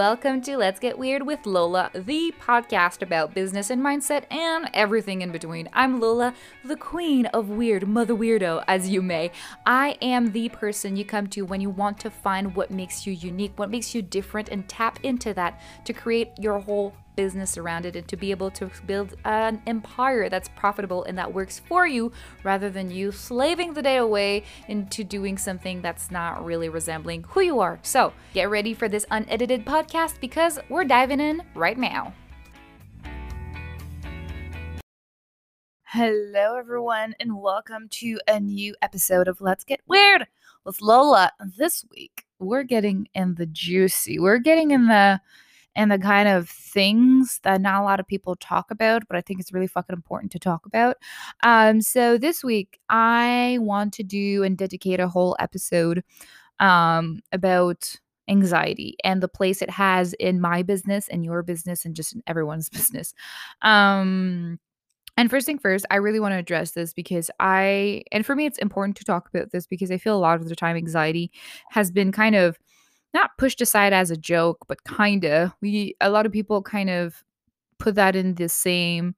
welcome to Let's Get Weird with Lola, the podcast about business and mindset and everything in between. I'm Lola, the queen of weird, mother weirdo, as you may. I am the person you come to when you want to find what makes you unique, what makes you different, and tap into that to create your whole business around it and to be able to build an empire that's profitable and that works for you rather than you slaving the day away into doing something that's not really resembling who you are. So, get ready for this unedited podcast because we're diving in right now. Hello, everyone, and welcome to a new episode of Let's Get Weird with Lola. This week, we're getting in the juicy, we're getting in the and the kind of things that not a lot of people talk about, but I think it's really fucking important to talk about. Um, so this week I want to do and dedicate a whole episode um about anxiety and the place it has in my business and your business and just in everyone's business. Um and first thing first, I really want to address this because I, and for me, it's important to talk about this because I feel a lot of the time anxiety has been kind of not pushed aside as a joke, but kinda. We a lot of people kind of put that in the same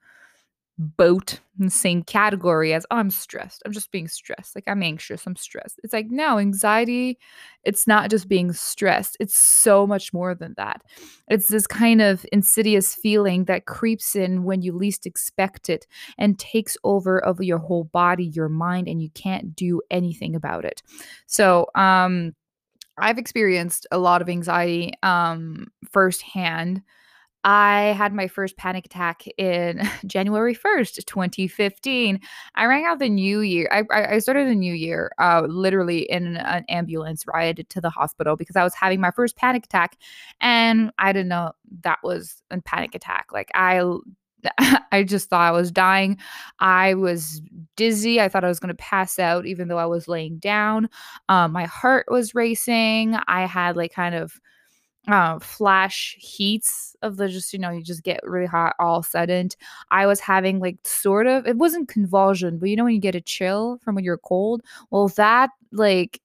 boat in the same category as oh, I'm stressed. I'm just being stressed. Like I'm anxious. I'm stressed. It's like no, anxiety, it's not just being stressed. It's so much more than that. It's this kind of insidious feeling that creeps in when you least expect it and takes over of your whole body, your mind, and you can't do anything about it. So, um, I've experienced a lot of anxiety um, firsthand. I had my first panic attack in January 1st, 2015. I rang out the new year. I, I started the new year uh, literally in an ambulance ride to the hospital because I was having my first panic attack and I didn't know that was a panic attack. Like, I I just thought I was dying. I was dizzy. I thought I was going to pass out, even though I was laying down. Um, my heart was racing. I had like kind of uh, flash heats of the just, you know, you just get really hot all sudden. I was having like sort of, it wasn't convulsion, but you know, when you get a chill from when you're cold? Well, that like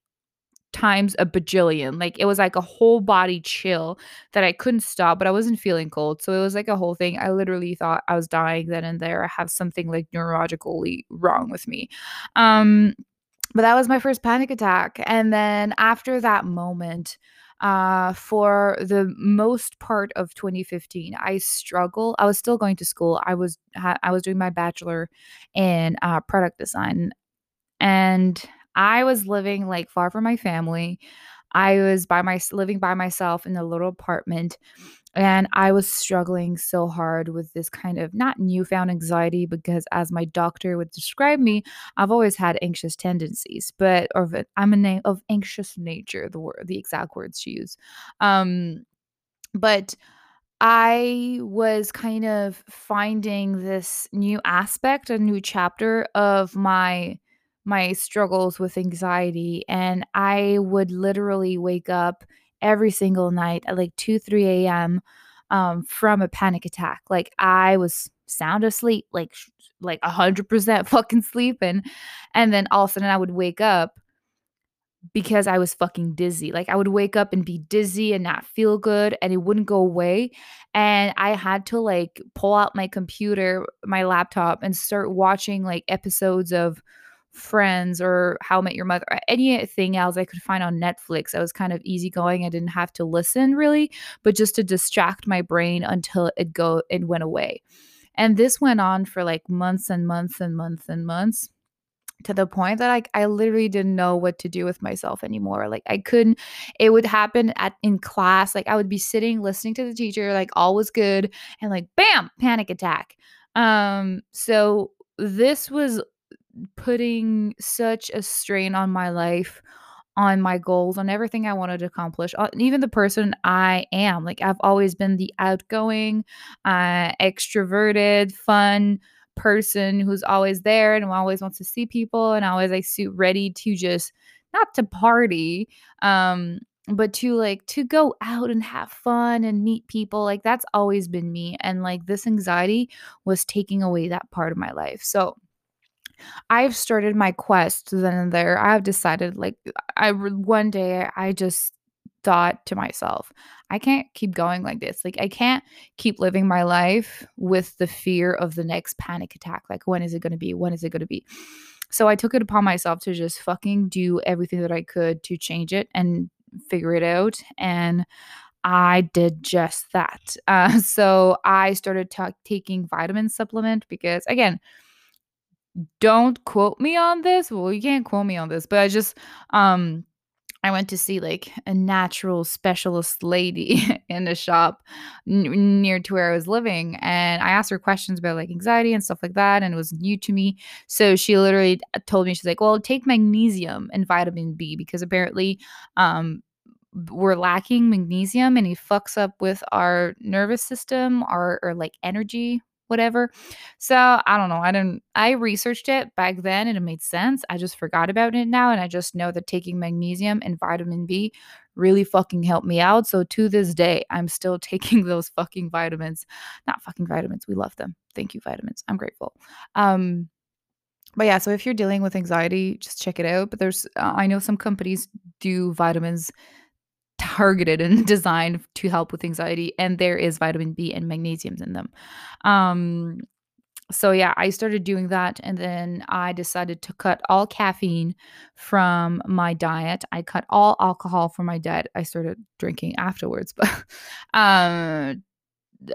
times a bajillion. Like it was like a whole body chill that I couldn't stop, but I wasn't feeling cold. So it was like a whole thing. I literally thought I was dying then and there. I have something like neurologically wrong with me. Um, but that was my first panic attack. And then after that moment, uh, for the most part of 2015 i struggle i was still going to school i was i was doing my bachelor in uh, product design and I was living like far from my family. I was by my living by myself in a little apartment and I was struggling so hard with this kind of not newfound anxiety because as my doctor would describe me, I've always had anxious tendencies, but or I'm a name of anxious nature, the word the exact words to use. Um but I was kind of finding this new aspect, a new chapter of my my struggles with anxiety. And I would literally wake up every single night at like 2, 3 a.m. Um, from a panic attack. Like I was sound asleep, like like a hundred percent fucking sleeping. And then all of a sudden I would wake up because I was fucking dizzy. Like I would wake up and be dizzy and not feel good and it wouldn't go away. And I had to like pull out my computer, my laptop and start watching like episodes of Friends or How I Met Your Mother, anything else I could find on Netflix. I was kind of easygoing. I didn't have to listen really, but just to distract my brain until it go it went away. And this went on for like months and months and months and months to the point that like I literally didn't know what to do with myself anymore. Like I couldn't it would happen at in class like I would be sitting listening to the teacher like all was good and like bam panic attack. Um so this was putting such a strain on my life, on my goals, on everything I wanted to accomplish, even the person I am. Like I've always been the outgoing, uh, extroverted, fun person who's always there and always wants to see people and always like suit ready to just not to party, um, but to like to go out and have fun and meet people like that's always been me and like this anxiety was taking away that part of my life so I've started my quest then and there. I've decided like I one day I just thought to myself, I can't keep going like this. Like, I can't keep living my life with the fear of the next panic attack. Like, when is it going to be? When is it going to be? So I took it upon myself to just fucking do everything that I could to change it and figure it out. And I did just that. Uh, so I started t- taking vitamin supplement because, again, don't quote me on this. Well, you can't quote me on this, but I just um I went to see like a natural specialist lady in a shop n- near to where I was living. And I asked her questions about like anxiety and stuff like that. And it was new to me. So she literally told me, she's like, well, take magnesium and vitamin B because apparently um, we're lacking magnesium and it fucks up with our nervous system, our or like energy whatever. So I don't know. I didn't, I researched it back then and it made sense. I just forgot about it now. And I just know that taking magnesium and vitamin B really fucking helped me out. So to this day, I'm still taking those fucking vitamins. Not fucking vitamins. We love them. Thank you, vitamins. I'm grateful. Um, but yeah, so if you're dealing with anxiety, just check it out. But there's, uh, I know some companies do vitamins targeted and designed to help with anxiety and there is vitamin B and magnesiums in them. Um so yeah, I started doing that and then I decided to cut all caffeine from my diet. I cut all alcohol from my diet. I started drinking afterwards, but um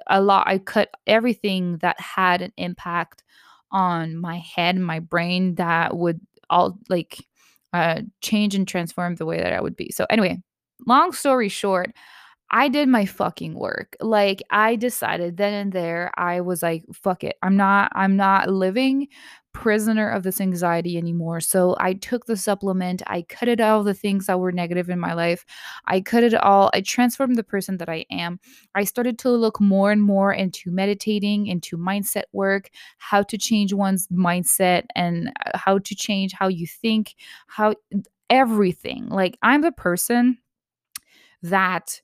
a lot I cut everything that had an impact on my head, my brain that would all like uh change and transform the way that I would be. So anyway, long story short, I did my fucking work. Like I decided then and there I was like fuck it. I'm not I'm not living prisoner of this anxiety anymore. So I took the supplement. I cut it all the things that were negative in my life. I cut it all. I transformed the person that I am. I started to look more and more into meditating, into mindset work, how to change one's mindset and uh, how to change how you think, how everything. Like I'm the person that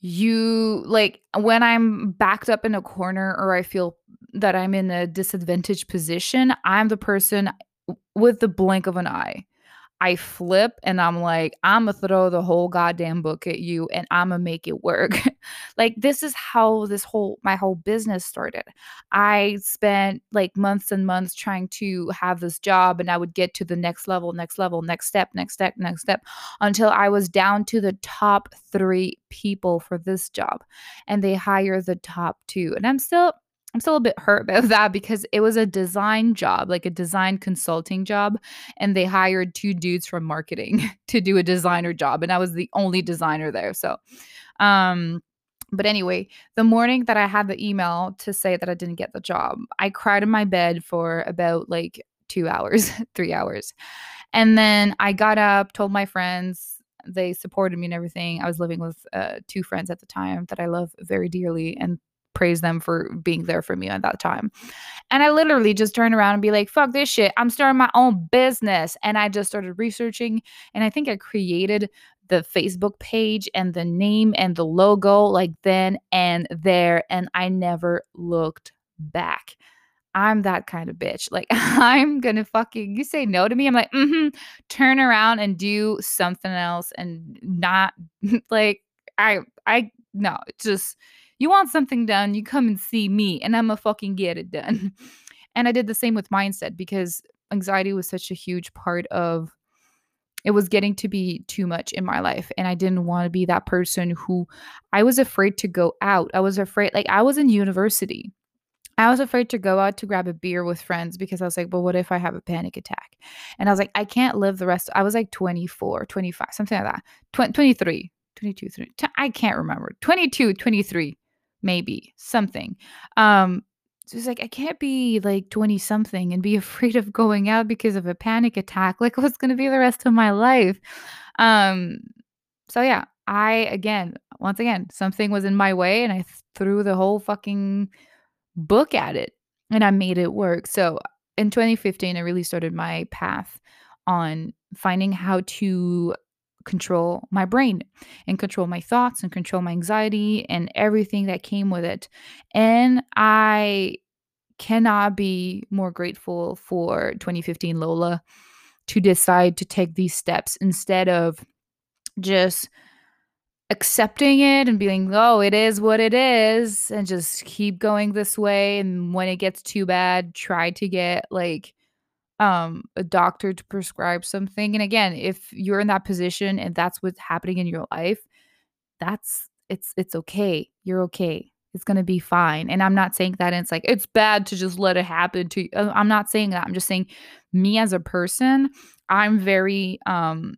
you like when I'm backed up in a corner or I feel that I'm in a disadvantaged position, I'm the person with the blink of an eye. I flip and I'm like, I'm gonna throw the whole goddamn book at you and I'm gonna make it work. like, this is how this whole my whole business started. I spent like months and months trying to have this job and I would get to the next level, next level, next step, next step, next step until I was down to the top three people for this job and they hire the top two. And I'm still I'm still a bit hurt about that because it was a design job, like a design consulting job, and they hired two dudes from marketing to do a designer job, and I was the only designer there. So, um, but anyway, the morning that I had the email to say that I didn't get the job, I cried in my bed for about like two hours, three hours. And then I got up, told my friends, they supported me and everything. I was living with uh, two friends at the time that I love very dearly, and praise them for being there for me at that time. And I literally just turned around and be like, fuck this shit. I'm starting my own business. And I just started researching. And I think I created the Facebook page and the name and the logo like then and there. And I never looked back. I'm that kind of bitch. Like, I'm gonna fucking, you say no to me. I'm like, mm hmm, turn around and do something else and not like, I, I, no, just, you want something done, you come and see me and I'm gonna fucking get it done. And I did the same with mindset because anxiety was such a huge part of it was getting to be too much in my life and i didn't want to be that person who i was afraid to go out. I was afraid like i was in university. I was afraid to go out to grab a beer with friends because i was like well what if i have a panic attack? And i was like i can't live the rest i was like 24 25 something like that. 20, 23 22 3 i can't remember. 22 23 maybe something. Um, so it's like I can't be like 20 something and be afraid of going out because of a panic attack. Like what's going to be the rest of my life? Um, so yeah, I again, once again, something was in my way and I threw the whole fucking book at it and I made it work. So in 2015, I really started my path on finding how to control my brain and control my thoughts and control my anxiety and everything that came with it. And I cannot be more grateful for 2015 Lola to decide to take these steps instead of just accepting it and being, oh, it is what it is, and just keep going this way. And when it gets too bad, try to get like um a doctor to prescribe something. And again, if you're in that position and that's what's happening in your life, that's it's it's okay. You're okay. It's going to be fine. And I'm not saying that it's like it's bad to just let it happen to you. Uh, I'm not saying that. I'm just saying me as a person, I'm very um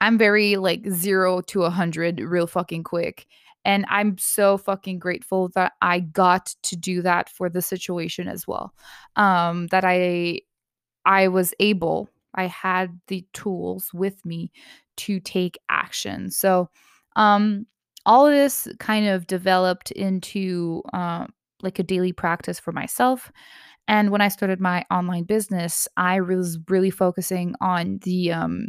I'm very like 0 to a 100 real fucking quick. And I'm so fucking grateful that I got to do that for the situation as well. Um that I I was able, I had the tools with me to take action. So um all of this kind of developed into uh, like a daily practice for myself. And when I started my online business, I was really focusing on the um,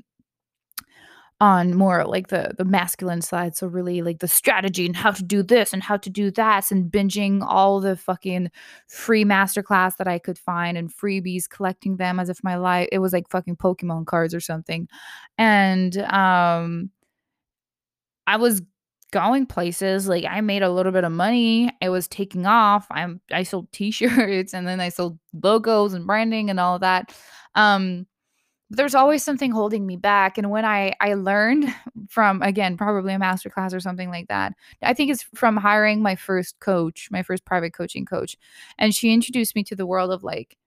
on more like the the masculine side so really like the strategy and how to do this and how to do that and binging all the fucking free masterclass that i could find and freebies collecting them as if my life it was like fucking pokemon cards or something. And um i was going places like i made a little bit of money it was taking off i'm i sold t-shirts and then i sold logos and branding and all of that. Um there's always something holding me back and when i i learned from again probably a master class or something like that i think it's from hiring my first coach my first private coaching coach and she introduced me to the world of like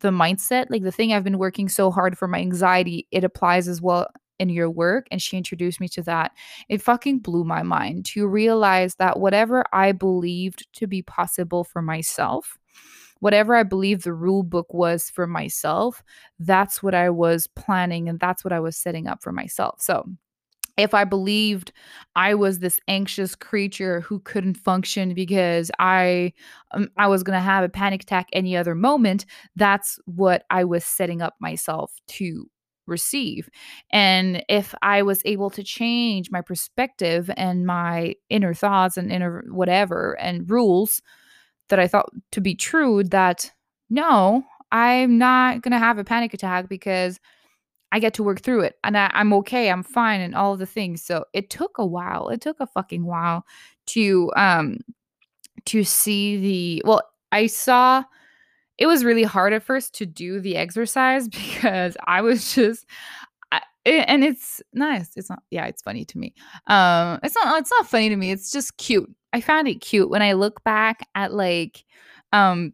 the mindset like the thing i've been working so hard for my anxiety it applies as well in your work and she introduced me to that. It fucking blew my mind to realize that whatever i believed to be possible for myself whatever I believe the rule book was for myself, that's what I was planning and that's what I was setting up for myself. So, if I believed I was this anxious creature who couldn't function because I um, I was going to have a panic attack any other moment, that's what I was setting up myself to receive. And if I was able to change my perspective and my inner thoughts and inner whatever and rules that I thought to be true that no, I'm not going to have a panic attack because I get to work through it and I, am okay. I'm fine and all of the things. So it took a while. It took a fucking while to um to see the well, I saw it was really hard at first to do the exercise because I was just and it's nice. It's not yeah, it's funny to me. Um it's not it's not funny to me. It's just cute. I found it cute when I look back at like um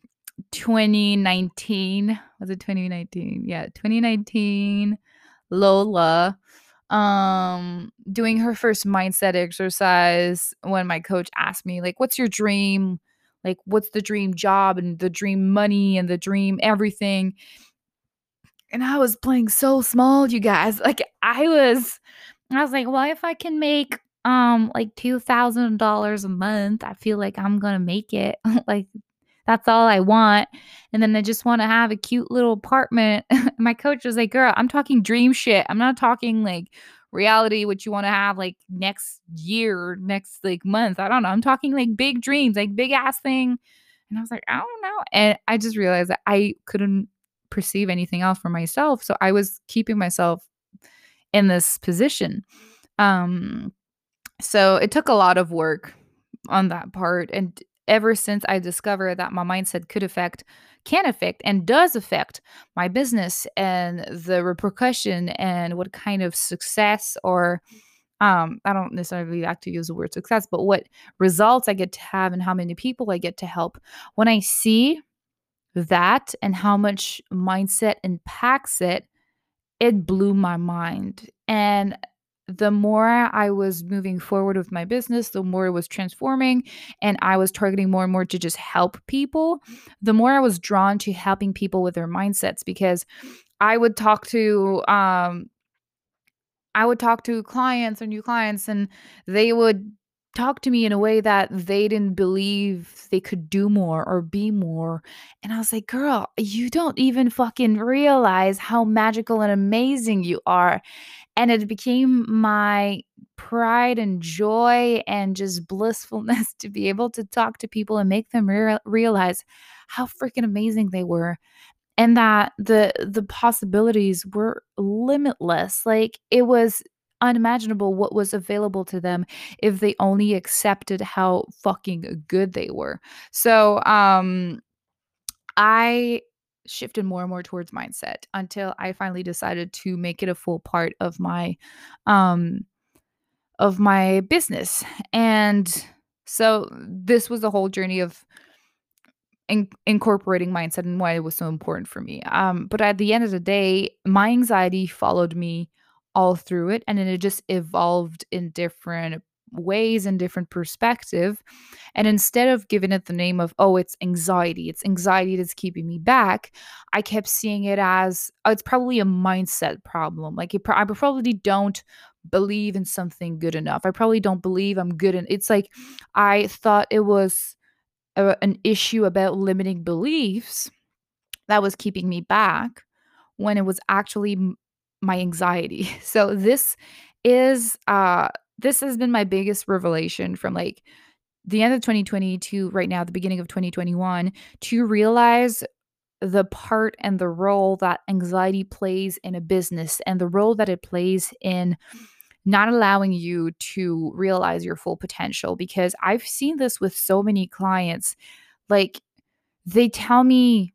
2019 was it 2019 yeah 2019 lola um doing her first mindset exercise when my coach asked me like what's your dream like what's the dream job and the dream money and the dream everything and i was playing so small you guys like i was i was like well if i can make um like $2000 a month i feel like i'm gonna make it. Like that's all i want and then i just want to have a cute little apartment. My coach was like girl i'm talking dream shit. I'm not talking like reality what you want to have like next year next like month. I don't know. I'm talking like big dreams like big ass thing. And i was like i don't know. And i just realized that i couldn't perceive anything else for myself so i was keeping myself in this position um so it took a lot of work on that part. And ever since I discovered that my mindset could affect, can affect, and does affect my business and the repercussion and what kind of success or um, I don't necessarily like to use the word success, but what results I get to have and how many people I get to help. When I see that and how much mindset impacts it, it blew my mind. And the more I was moving forward with my business, the more it was transforming, and I was targeting more and more to just help people, the more I was drawn to helping people with their mindsets because I would talk to um I would talk to clients or new clients and they would talk to me in a way that they didn't believe they could do more or be more. And I was like, girl, you don't even fucking realize how magical and amazing you are. And it became my pride and joy and just blissfulness to be able to talk to people and make them re- realize how freaking amazing they were and that the the possibilities were limitless like it was unimaginable what was available to them if they only accepted how fucking good they were. So, um I shifted more and more towards mindset until I finally decided to make it a full part of my um of my business. And so this was the whole journey of in- incorporating mindset and why it was so important for me. Um, but at the end of the day, my anxiety followed me all through it, and it just evolved in different ways and different perspective. And instead of giving it the name of, oh, it's anxiety, it's anxiety that's keeping me back, I kept seeing it as, oh, it's probably a mindset problem. Like it, I probably don't believe in something good enough. I probably don't believe I'm good. And it's like I thought it was a, an issue about limiting beliefs that was keeping me back when it was actually my anxiety. So this is uh this has been my biggest revelation from like the end of 2020 to right now the beginning of 2021 to realize the part and the role that anxiety plays in a business and the role that it plays in not allowing you to realize your full potential because I've seen this with so many clients. Like, they tell me,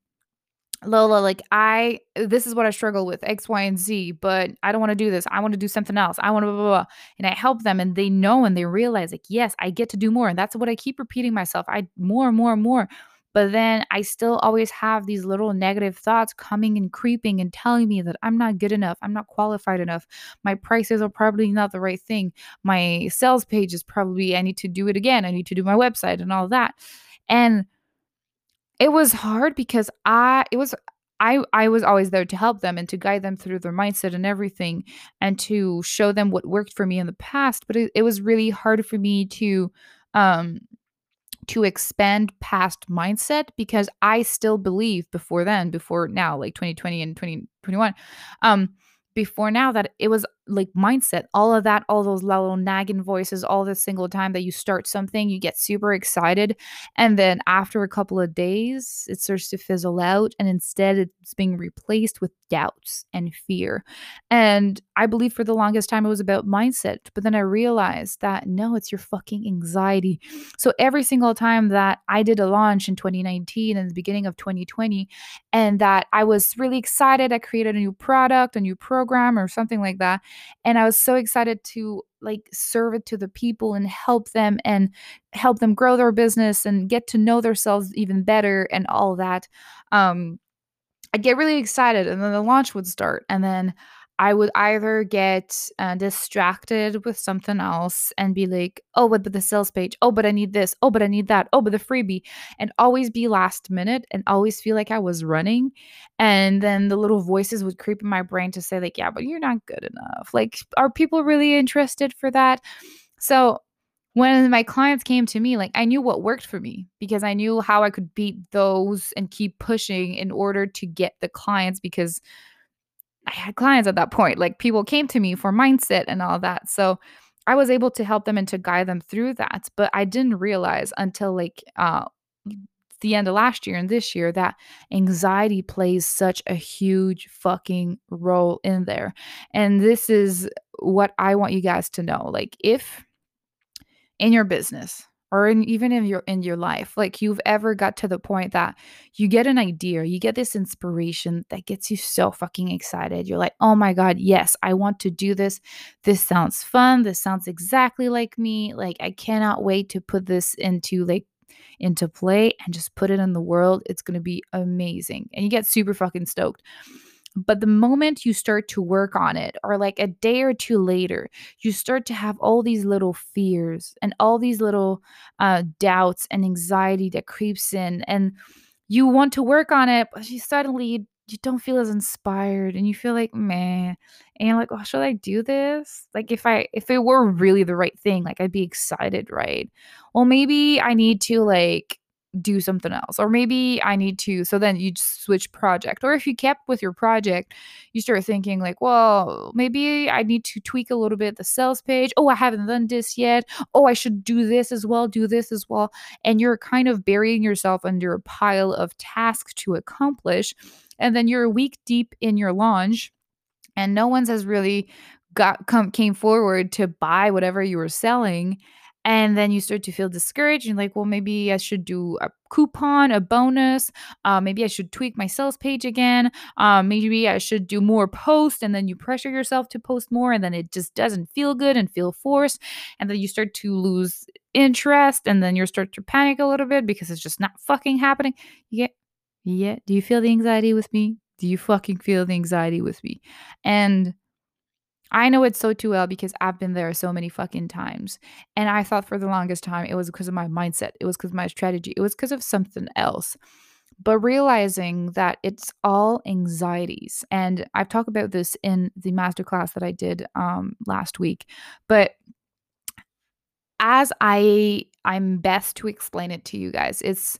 Lola, like, I, this is what I struggle with X, Y, and Z, but I don't want to do this. I want to do something else. I want to, blah, blah, blah. And I help them and they know and they realize, like, yes, I get to do more. And that's what I keep repeating myself. I more, and more, and more. But then I still always have these little negative thoughts coming and creeping and telling me that I'm not good enough. I'm not qualified enough. My prices are probably not the right thing. My sales page is probably, I need to do it again. I need to do my website and all that. And it was hard because I, it was, I, I was always there to help them and to guide them through their mindset and everything and to show them what worked for me in the past. But it, it was really hard for me to um to expand past mindset because I still believe before then, before now, like 2020 and 2021, um, before now that it was like mindset, all of that, all those little nagging voices, all the single time that you start something, you get super excited. And then after a couple of days, it starts to fizzle out. And instead, it's being replaced with doubts and fear. And I believe for the longest time it was about mindset. But then I realized that no, it's your fucking anxiety. So every single time that I did a launch in 2019 and the beginning of 2020, and that I was really excited, I created a new product, a new program, or something like that and I was so excited to like serve it to the people and help them and help them grow their business and get to know themselves even better and all that. Um, I get really excited, and then the launch would start, and then I would either get uh, distracted with something else and be like, oh, but, but the sales page, oh, but I need this, oh, but I need that, oh, but the freebie, and always be last minute and always feel like I was running. And then the little voices would creep in my brain to say, like, yeah, but you're not good enough. Like, are people really interested for that? So when my clients came to me, like I knew what worked for me because I knew how I could beat those and keep pushing in order to get the clients because I had clients at that point. Like people came to me for mindset and all that. So I was able to help them and to guide them through that. But I didn't realize until like uh the end of last year and this year that anxiety plays such a huge fucking role in there. And this is what I want you guys to know. Like if in your business or in, even in your in your life like you've ever got to the point that you get an idea you get this inspiration that gets you so fucking excited. You're like oh my god yes i want to do this. This sounds fun. This sounds exactly like me. Like i cannot wait to put this into like into play and just put it in the world. It's going to be amazing. And you get super fucking stoked but the moment you start to work on it, or like a day or two later, you start to have all these little fears and all these little uh, doubts and anxiety that creeps in. And you want to work on it, but you suddenly you don't feel as inspired and you feel like man and you're like oh should i do this like if i if it were really the right thing like i'd be excited right well maybe i need to like do something else or maybe i need to so then you switch project or if you kept with your project you start thinking like well maybe i need to tweak a little bit the sales page. Oh i haven't done this yet. Oh i should do this as well do this as well. And you're kind of burying yourself under a pile of tasks to accomplish and then you're a week deep in your launch and no one's has really got come came forward to buy whatever you were selling and then you start to feel discouraged and like well maybe i should do a coupon a bonus uh, maybe i should tweak my sales page again uh, maybe i should do more posts and then you pressure yourself to post more and then it just doesn't feel good and feel forced and then you start to lose interest and then you start to panic a little bit because it's just not fucking happening. Yeah yeah do you feel the anxiety with me? Do you fucking feel the anxiety with me? And I know it so too well because I've been there so many fucking times. And I thought for the longest time it was because of my mindset, it was because of my strategy, it was because of something else. But realizing that it's all anxieties. And I've talked about this in the masterclass that I did um, last week. But as I I'm best to explain it to you guys, it's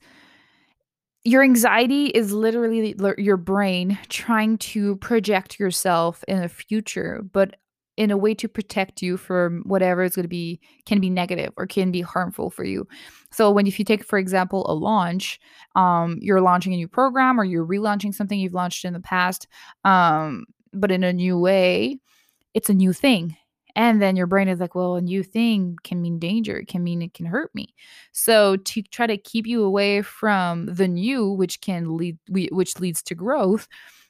your anxiety is literally your brain trying to project yourself in the future, but in a way to protect you from whatever is going to be can be negative or can be harmful for you. So when if you take for example a launch um, you're launching a new program or you're relaunching something you've launched in the past um, but in a new way it's a new thing. And then your brain is like well a new thing can mean danger. It can mean it can hurt me. So to try to keep you away from the new which can lead which leads to growth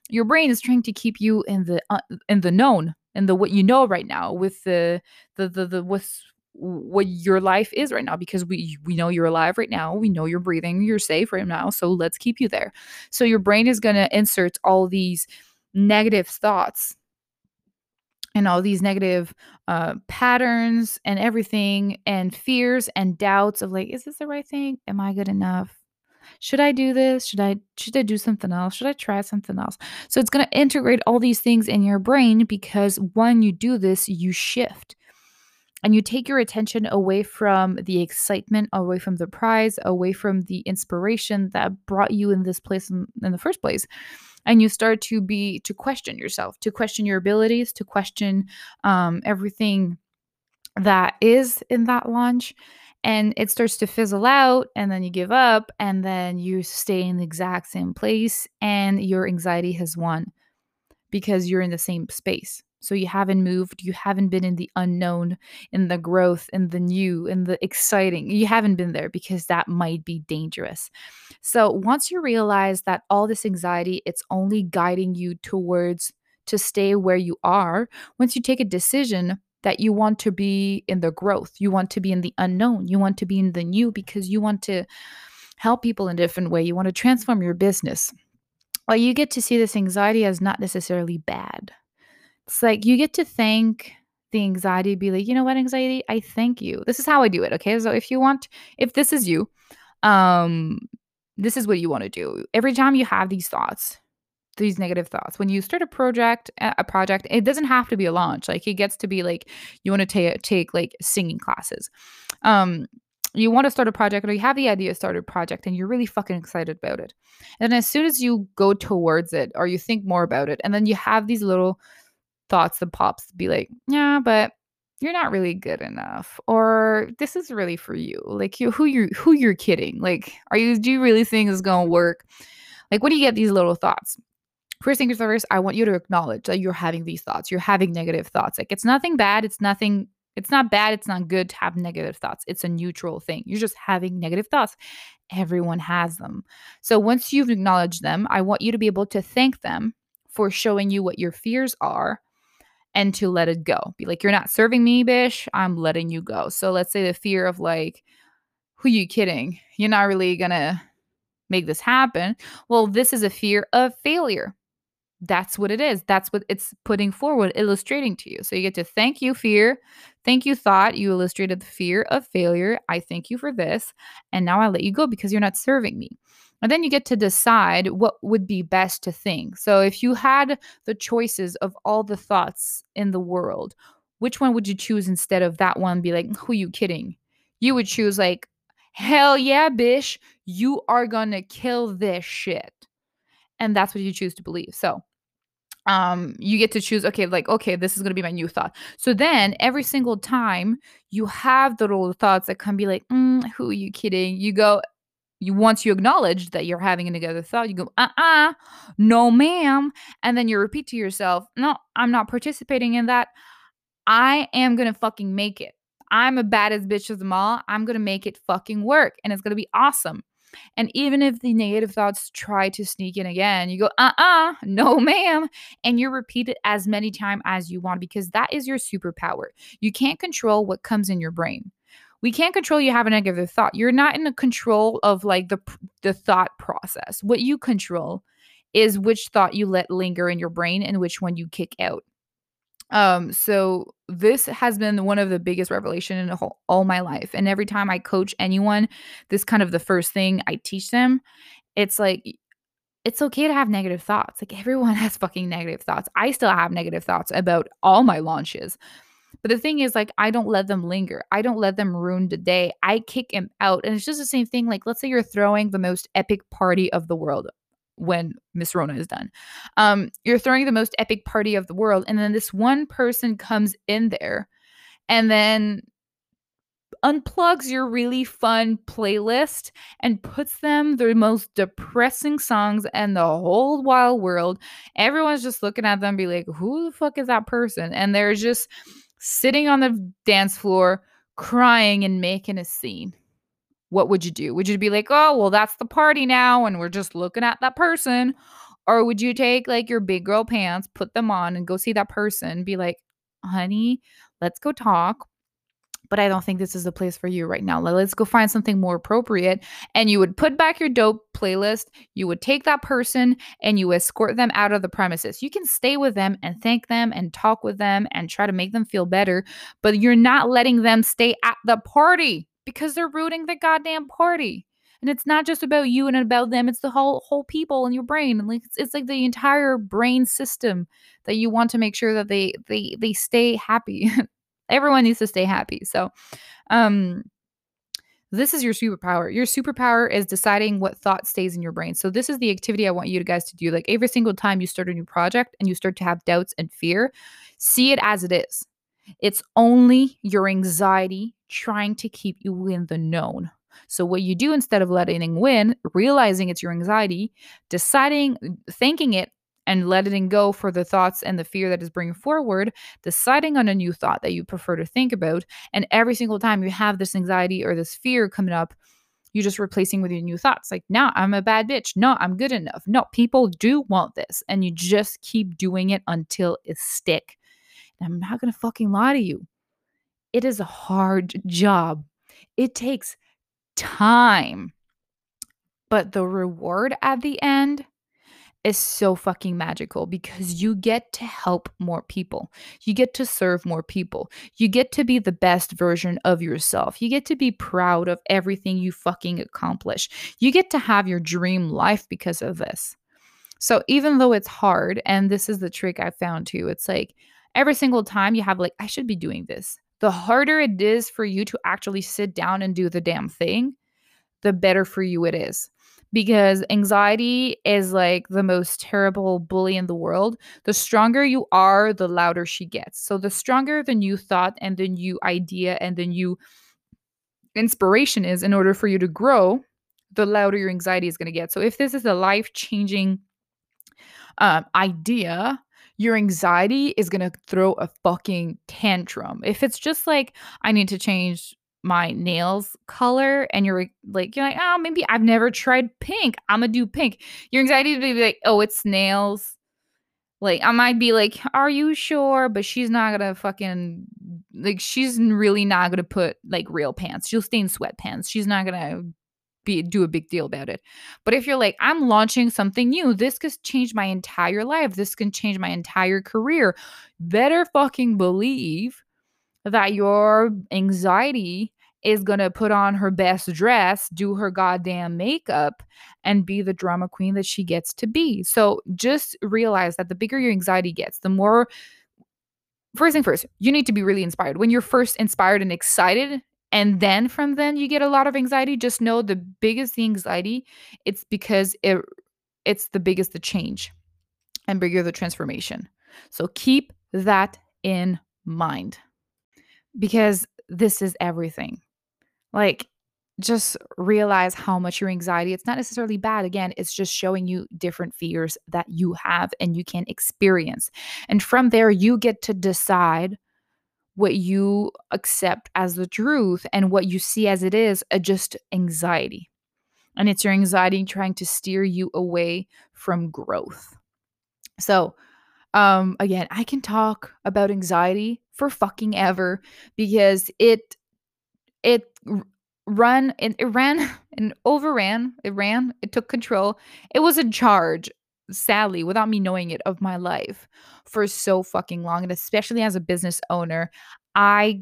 your brain is trying to keep you in the uh, in the known and the what you know right now with the the the, the what's what your life is right now because we we know you're alive right now we know you're breathing you're safe right now so let's keep you there. So your brain is going to insert all these negative thoughts and all these negative uh, patterns and everything and fears and doubts of like is this the right thing? Am i good enough should I do this? Should I should I do something else? Should I try something else? So it's going to integrate all these things in your brain because when you do this, you shift. And you take your attention away from the excitement, away from the prize, away from the inspiration that brought you in this place in, in the first place and you start to be to question yourself to question your abilities to question um, everything that is in that launch and it starts to fizzle out and then you give up and then you stay in the exact same place and your anxiety has won because you're in the same space. So you haven't moved you haven't been in the unknown in the growth in the new in the exciting. You haven't been there because that might be dangerous. So once you realize that all this anxiety it's only guiding you towards to stay where you are once you take a decision that you want to be in the growth, you want to be in the unknown, you want to be in the new because you want to help people in a different way, you want to transform your business. Well, you get to see this anxiety as not necessarily bad. It's like you get to thank the anxiety, be like, you know what, anxiety, I thank you. This is how I do it. Okay. So if you want, if this is you, um, this is what you want to do. Every time you have these thoughts, these negative thoughts. When you start a project a project it doesn't have to be a launch. Like it gets to be like you want to take take like singing classes. Um you want to start a project or you have the idea to start a project and you're really fucking excited about it. And as soon as you go towards it or you think more about it and then you have these little thoughts that pops to be like yeah but you're not really good enough or this is really for you. Like you who you're who you're kidding? Like are you do you really think it's gonna work? Like when you get these little thoughts first things first, I want you to acknowledge that you're having these thoughts. You're having negative thoughts. Like it's nothing bad. It's nothing, it's not bad. It's not good to have negative thoughts. It's a neutral thing. You're just having negative thoughts. Everyone has them. So once you've acknowledged them, I want you to be able to thank them for showing you what your fears are and to let it go. Be like, you're not serving me, bish. I'm letting you go. So let's say the fear of like, who you kidding? You're not really gonna make this happen. Well, this is a fear of failure that's what it is. That's what it's putting forward, illustrating to you. So you get to thank you, fear. Thank you, thought. You illustrated the fear of failure. I thank you for this. And now I let you go because you're not serving me. And then you get to decide what would be best to think. So if you had the choices of all the thoughts in the world, which one would you choose instead of that one? Be like, who are you kidding? You would choose like, hell yeah, bish, you are gonna kill this shit. And that's what you choose to believe. So um you get to choose okay like okay this is going to be my new thought so then every single time you have the little thoughts that can be like mm, who are you kidding you go you once you acknowledge that you're having a negative thought you go uh-uh no ma'am and then you repeat to yourself no i'm not participating in that I am going to fucking make it. I'm a baddest bitch of them all. I'm going to make it fucking work and it's going to be awesome. And even if the negative thoughts try to sneak in again, you go, uh uh-uh, uh, no, ma'am. And you repeat it as many times as you want because that is your superpower. You can't control what comes in your brain. We can't control you have a negative thought. You're not in the control of like the the thought process. What you control is which thought you let linger in your brain and which one you kick out. Um, so this has been one of the biggest revelation in whole, all my life. And every time I coach anyone, this kind of the first thing I teach them. It's like it's okay to have negative thoughts. Like everyone has fucking negative thoughts. I still have negative thoughts about all my launches. But the thing is, like, I don't let them linger. I don't let them ruin the day. I kick them out. And it's just the same thing. Like, let's say you're throwing the most epic party of the world when Miss Rona is done. Um, you're throwing the most epic party of the world, and then this one person comes in there and then unplugs your really fun playlist and puts them the most depressing songs in the whole wild world. Everyone's just looking at them, be like, who the fuck is that person? And they're just sitting on the dance floor crying and making a scene what would you do? Would you be like, oh, well, that's the party now, and we're just looking at that person? Or would you take like your big girl pants, put them on, and go see that person, be like, honey, let's go talk. But I don't think this is the place for you right now. Let's go find something more appropriate. And you would put back your dope playlist. You would take that person and you escort them out of the premises. You can stay with them and thank them and talk with them and try to make them feel better, but you're not letting them stay at the party because they're rooting the goddamn party. And it's not just about you and about them, it's the whole whole people in your brain. And like it's, it's like the entire brain system that you want to make sure that they they they stay happy. Everyone needs to stay happy. So um this is your superpower. Your superpower is deciding what thought stays in your brain. So this is the activity I want you guys to do. Like every single time you start a new project and you start to have doubts and fear, see it as it is. It's only your anxiety trying to keep you in the known. So, what you do instead of letting it win, realizing it's your anxiety, deciding, thanking it, and letting go for the thoughts and the fear that is bringing forward, deciding on a new thought that you prefer to think about. And every single time you have this anxiety or this fear coming up, you're just replacing with your new thoughts. Like, no, I'm a bad bitch. No, I'm good enough. No, people do want this. And you just keep doing it until it stick. And I'm not going to fucking lie to you. It is a hard job. It takes time. But the reward at the end is so fucking magical because you get to help more people. You get to serve more people. You get to be the best version of yourself. You get to be proud of everything you fucking accomplish. You get to have your dream life because of this. So even though it's hard, and this is the trick I found too, it's like every single time you have like, I should be doing this the harder it is for you to actually sit down and do the damn thing, the better for you it is. Because anxiety is like the most terrible bully in the world. The stronger you are, the louder she gets. So, the stronger the new thought and the new idea and the new inspiration is in order for you to grow, the louder your anxiety is going to get. So, if this is a life changing um, idea, your anxiety is going to throw a fucking tantrum. If it's just like, I need to change my nails color and you're like you're like oh maybe i've never tried pink. I'm gonna do pink. Your anxiety would be like oh it's nails. Like i might be like are you sure? But she's not gonna fucking like she's really not gonna put like real pants. She'll stay in sweatpants. She's not gonna be do a big deal about it. But if you're like, I'm launching something new, this could change my entire life. This can change my entire career. Better fucking believe that your anxiety is to put on her best dress, do her goddamn makeup, and be the drama queen that she gets to be. So just realize that the bigger your anxiety gets, the more. First thing first, you need to be really inspired. When you're first inspired and excited, and then from then you get a lot of anxiety. Just know the biggest the anxiety it's because it it's the biggest the change and bigger the transformation. So keep that in mind because this is everything. Like just realize how much your anxiety it's not necessarily bad. Again it's just showing you different fears that you have and you can experience. And from there you get to decide what you accept as the truth and what you see as it is uh, just anxiety. And it's your anxiety trying to steer you away from growth. So, um again, I can talk about anxiety for fucking ever because it it run it, it ran and overran it ran it took control it was in charge sadly without me knowing it of my life for so fucking long and especially as a business owner i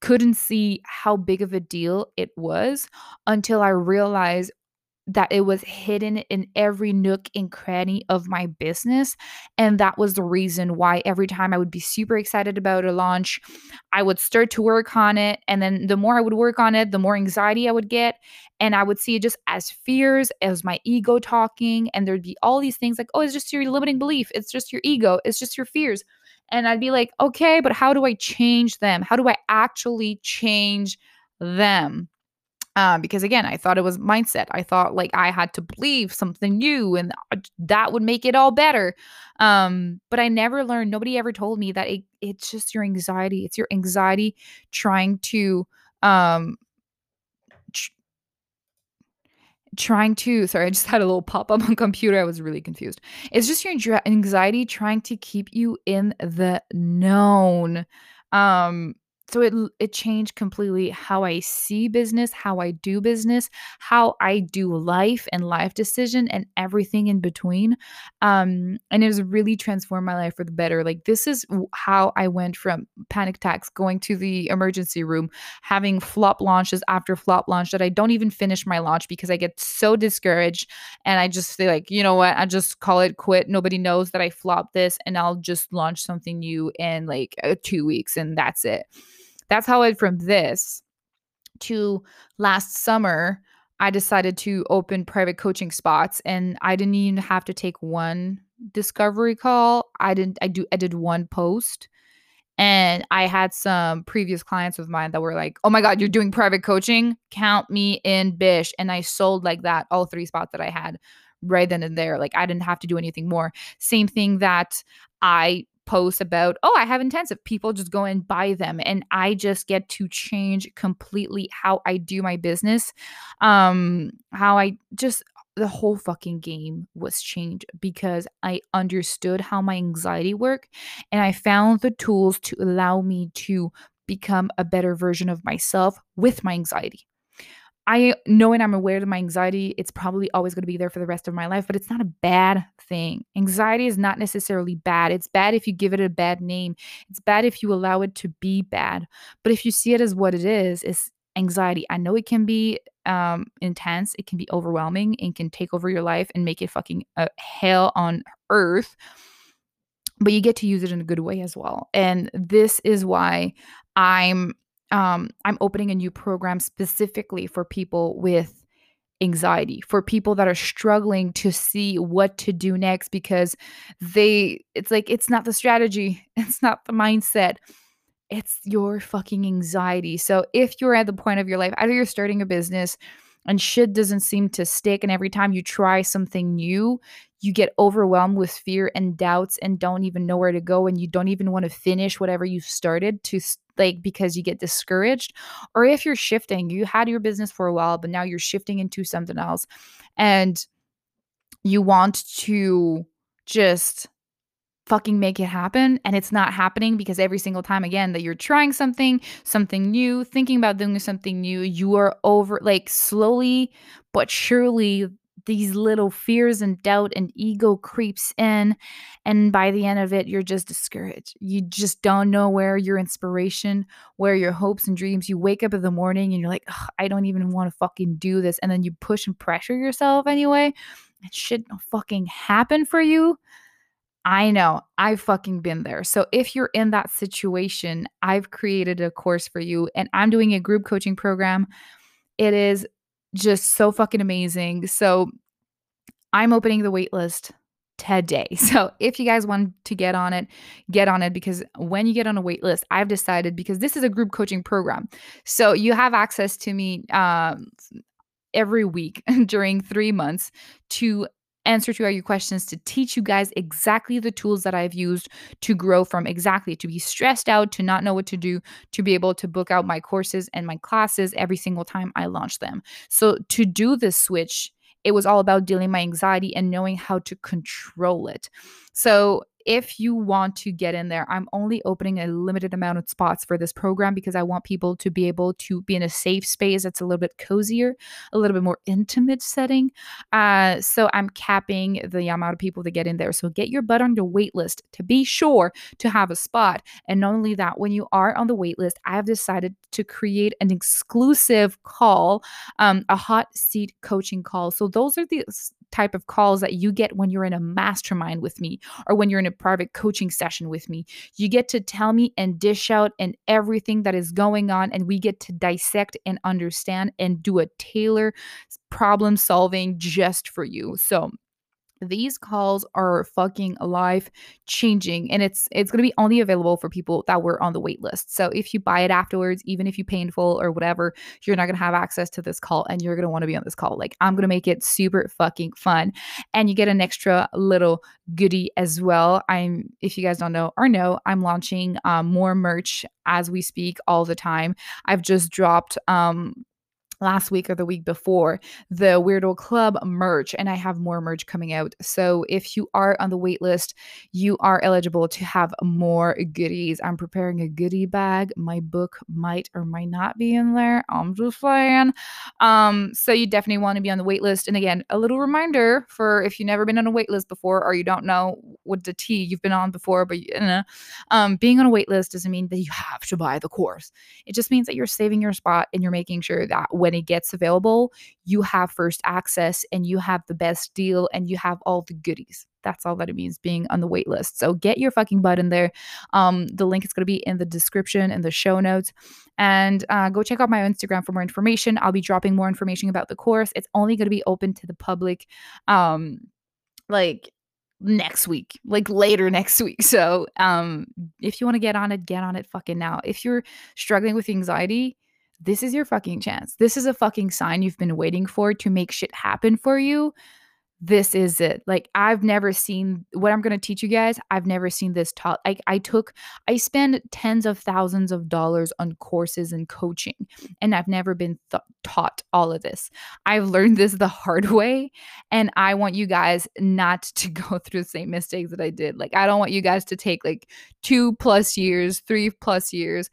couldn't see how big of a deal it was until i realized that it was hidden in every nook and cranny of my business. And that was the reason why every time I would be super excited about a launch, I would start to work on it. And then the more I would work on it, the more anxiety I would get. And I would see it just as fears, as my ego talking. And there'd be all these things like, oh, it's just your limiting belief. It's just your ego. It's just your fears. And I'd be like, okay, but how do I change them? How do I actually change them? Um, because again, I thought it was mindset. I thought like I had to believe something new and that would make it all better. Um, but I never learned, nobody ever told me that it, it's just your anxiety. It's your anxiety trying to um trying to sorry i just had a little pop-up on computer i was really confused it's just your anxiety trying to keep you in the known um so it it changed completely how I see business, how I do business, how I do life and life decision and everything in between. Um, and it has really transformed my life for the better. Like this is how I went from panic attacks, going to the emergency room, having flop launches after flop launch that I don't even finish my launch because I get so discouraged and I just feel like, you know what, I just call it quit. Nobody knows that I flopped this and I'll just launch something new in like uh, two weeks and that's it. That's how I from this to last summer. I decided to open private coaching spots and I didn't even have to take one discovery call. I didn't I do I did one post and I had some previous clients of mine that were like, "Oh my god, you're doing private coaching? Count me in, bish." And I sold like that all three spots that I had right then and there. Like I didn't have to do anything more. Same thing that I posts about, oh, I have intensive. People just go and buy them. And I just get to change completely how I do my business. Um, how I just the whole fucking game was changed because I understood how my anxiety worked and I found the tools to allow me to become a better version of myself with my anxiety. I know and I'm aware of my anxiety, it's probably always going to be there for the rest of my life, but it's not a bad thing. Anxiety is not necessarily bad. It's bad if you give it a bad name. It's bad if you allow it to be bad. But if you see it as what it is, it's anxiety. I know it can be um, intense, it can be overwhelming, and can take over your life and make it fucking a hell on earth. But you get to use it in a good way as well. And this is why I'm um, I'm opening a new program specifically for people with anxiety, for people that are struggling to see what to do next because they, it's like, it's not the strategy, it's not the mindset, it's your fucking anxiety. So if you're at the point of your life, either you're starting a business, and shit doesn't seem to stick. And every time you try something new, you get overwhelmed with fear and doubts and don't even know where to go. And you don't even want to finish whatever you started to like because you get discouraged. Or if you're shifting, you had your business for a while, but now you're shifting into something else and you want to just fucking make it happen and it's not happening because every single time again that you're trying something something new thinking about doing something new you are over like slowly but surely these little fears and doubt and ego creeps in and by the end of it you're just discouraged you just don't know where your inspiration where your hopes and dreams you wake up in the morning and you're like i don't even want to fucking do this and then you push and pressure yourself anyway and shit fucking happen for you I know I've fucking been there. So if you're in that situation, I've created a course for you and I'm doing a group coaching program. It is just so fucking amazing. So I'm opening the waitlist today. So if you guys want to get on it, get on it because when you get on a wait list, I've decided because this is a group coaching program. So you have access to me um, every week during three months to answer to all your questions, to teach you guys exactly the tools that I've used to grow from exactly to be stressed out, to not know what to do, to be able to book out my courses and my classes every single time I launch them. So to do this switch, it was all about dealing my anxiety and knowing how to control it. So if you want to get in there, I'm only opening a limited amount of spots for this program because I want people to be able to be in a safe space that's a little bit cozier, a little bit more intimate setting. Uh, so I'm capping the amount of people that get in there. So get your butt on the wait list to be sure to have a spot. And not only that, when you are on the wait list, I have decided to create an exclusive call, um, a hot seat coaching call. So those are the type of calls that you get when you're in a mastermind with me or when you're in a private coaching session with me. You get to tell me and dish out and everything that is going on and we get to dissect and understand and do a tailor problem solving just for you. So these calls are fucking life changing and it's it's going to be only available for people that were on the wait list. So if you buy it afterwards even if you pay in full or whatever you're not going to have access to this call and you're going to want to be on this call. Like i'm going to make it super fucking fun and you get an extra little goodie as well. I'm if you guys don't know or know i'm launching um, more merch as we speak all the time. I've just dropped um last week or the week before the Weirdo Club merch, and I have more merch coming out. So if you are on the wait list, you are eligible to have more goodies. I'm preparing a goodie bag. My book might or might not be in there. I'm just saying. Um, so you definitely want to be on the wait list. And again, a little reminder for if you've never been on a wait list before or you don't know what the T you've been on before, but you know, um, being on a wait list doesn't mean that you have to buy the course. It just means that you're saving your spot and you're making sure that when when it gets available, you have first access and you have the best deal and you have all the goodies. That's all that it means being on the wait list. So get your fucking butt in there. Um, the link is going to be in the description and the show notes. And uh, go check out my Instagram for more information. I'll be dropping more information about the course. It's only going to be open to the public. Um, like next week like later next week so um if you want to get on it get on it fucking now if you're struggling with anxiety this is your fucking chance. This is a fucking sign you've been waiting for to make shit happen for you. This is it. Like I've never seen what I'm going to teach you guys. I've never seen this taught. Like I took I spend tens of thousands of dollars on courses and coaching and I've never been th- taught all of this. I've learned this the hard way and I want you guys not to go through the same mistakes that I did. Like I don't want you guys to take like 2 plus years, 3 plus years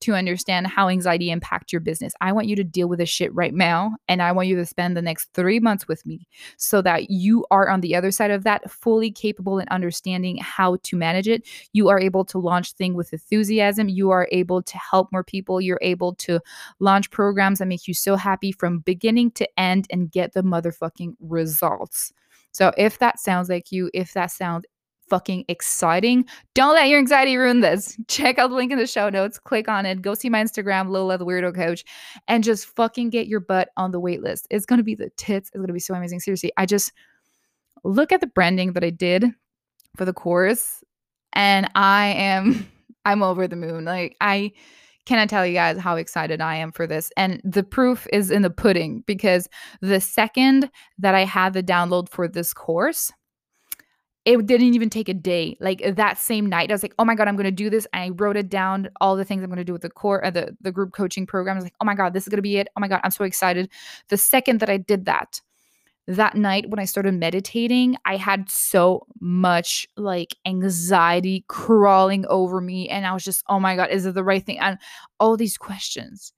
to understand how anxiety impacts your business. I want you to deal with this shit right now. And I want you to spend the next three months with me so that you are on the other side of that, fully capable in understanding how to manage it. You are able to launch things with enthusiasm. You are able to help more people. You're able to launch programs that make you so happy from beginning to end and get the motherfucking results. So if that sounds like you, if that sounds fucking exciting. Don't let your anxiety ruin this. Check out the link in the show notes, click on it, go see my Instagram, Lola the Weirdo Coach, and just fucking get your butt on the wait list. It's gonna be the tits. It's gonna be so amazing. Seriously, I just look at the branding that I did for the course, and I am I'm over the moon. Like I cannot tell you guys how excited I am for this. And the proof is in the pudding because the second that I had the download for this course, it didn't even take a day. Like that same night, I was like, "Oh my god, I'm going to do this." And I wrote it down, all the things I'm going to do with the core, uh, the the group coaching program. I was like, "Oh my god, this is going to be it." Oh my god, I'm so excited. The second that I did that, that night when I started meditating, I had so much like anxiety crawling over me, and I was just, "Oh my god, is it the right thing?" And all these questions.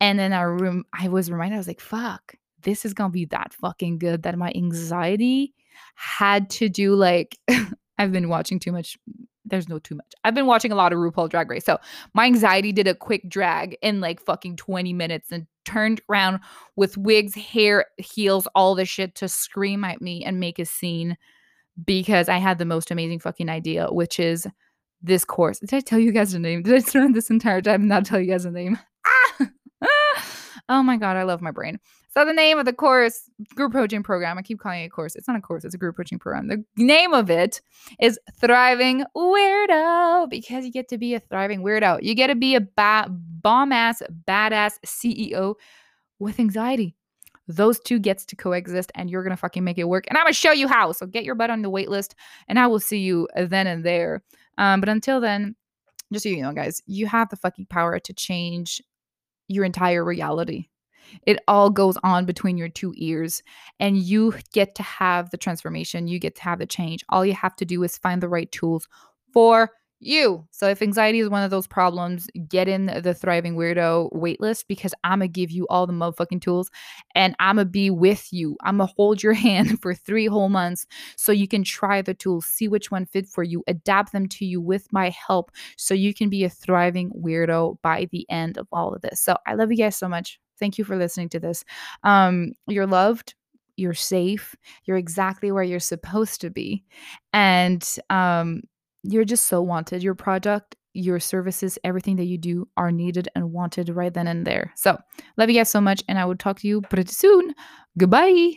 And then I rem- I was reminded, I was like, "Fuck, this is gonna be that fucking good that my anxiety." Had to do like I've been watching too much. There's no too much. I've been watching a lot of RuPaul Drag Race. So my anxiety did a quick drag in like fucking 20 minutes and turned around with wigs, hair, heels, all the shit to scream at me and make a scene because I had the most amazing fucking idea, which is this course. Did I tell you guys the name? Did I spend this entire time not tell you guys the name? Ah! oh my God, I love my brain. So the name of the course group coaching program, I keep calling it a course. It's not a course, it's a group coaching program. The name of it is Thriving Weirdo because you get to be a thriving weirdo. You get to be a ba- bomb ass, badass CEO with anxiety. those two gets to coexist and you're gonna fucking make it work. And I'm gonna show you how. So get your butt on the wait list and I will see you then and there. Um, but until then, just so you know, guys, you have the fucking power to change your entire reality. It all goes on between your two ears, and you get to have the transformation. You get to have the change. All you have to do is find the right tools for you. So if anxiety is one of those problems, get in the thriving weirdo waitlist because I'm gonna give you all the motherfucking tools and I'm gonna be with you. I'm gonna hold your hand for three whole months so you can try the tools, see which one fit for you, adapt them to you with my help so you can be a thriving weirdo by the end of all of this. So I love you guys so much. Thank you for listening to this. Um, you're loved you're safe you're exactly where you're supposed to be and um you're just so wanted. Your product, your services, everything that you do are needed and wanted right then and there. So, love you guys so much, and I will talk to you pretty soon. Goodbye.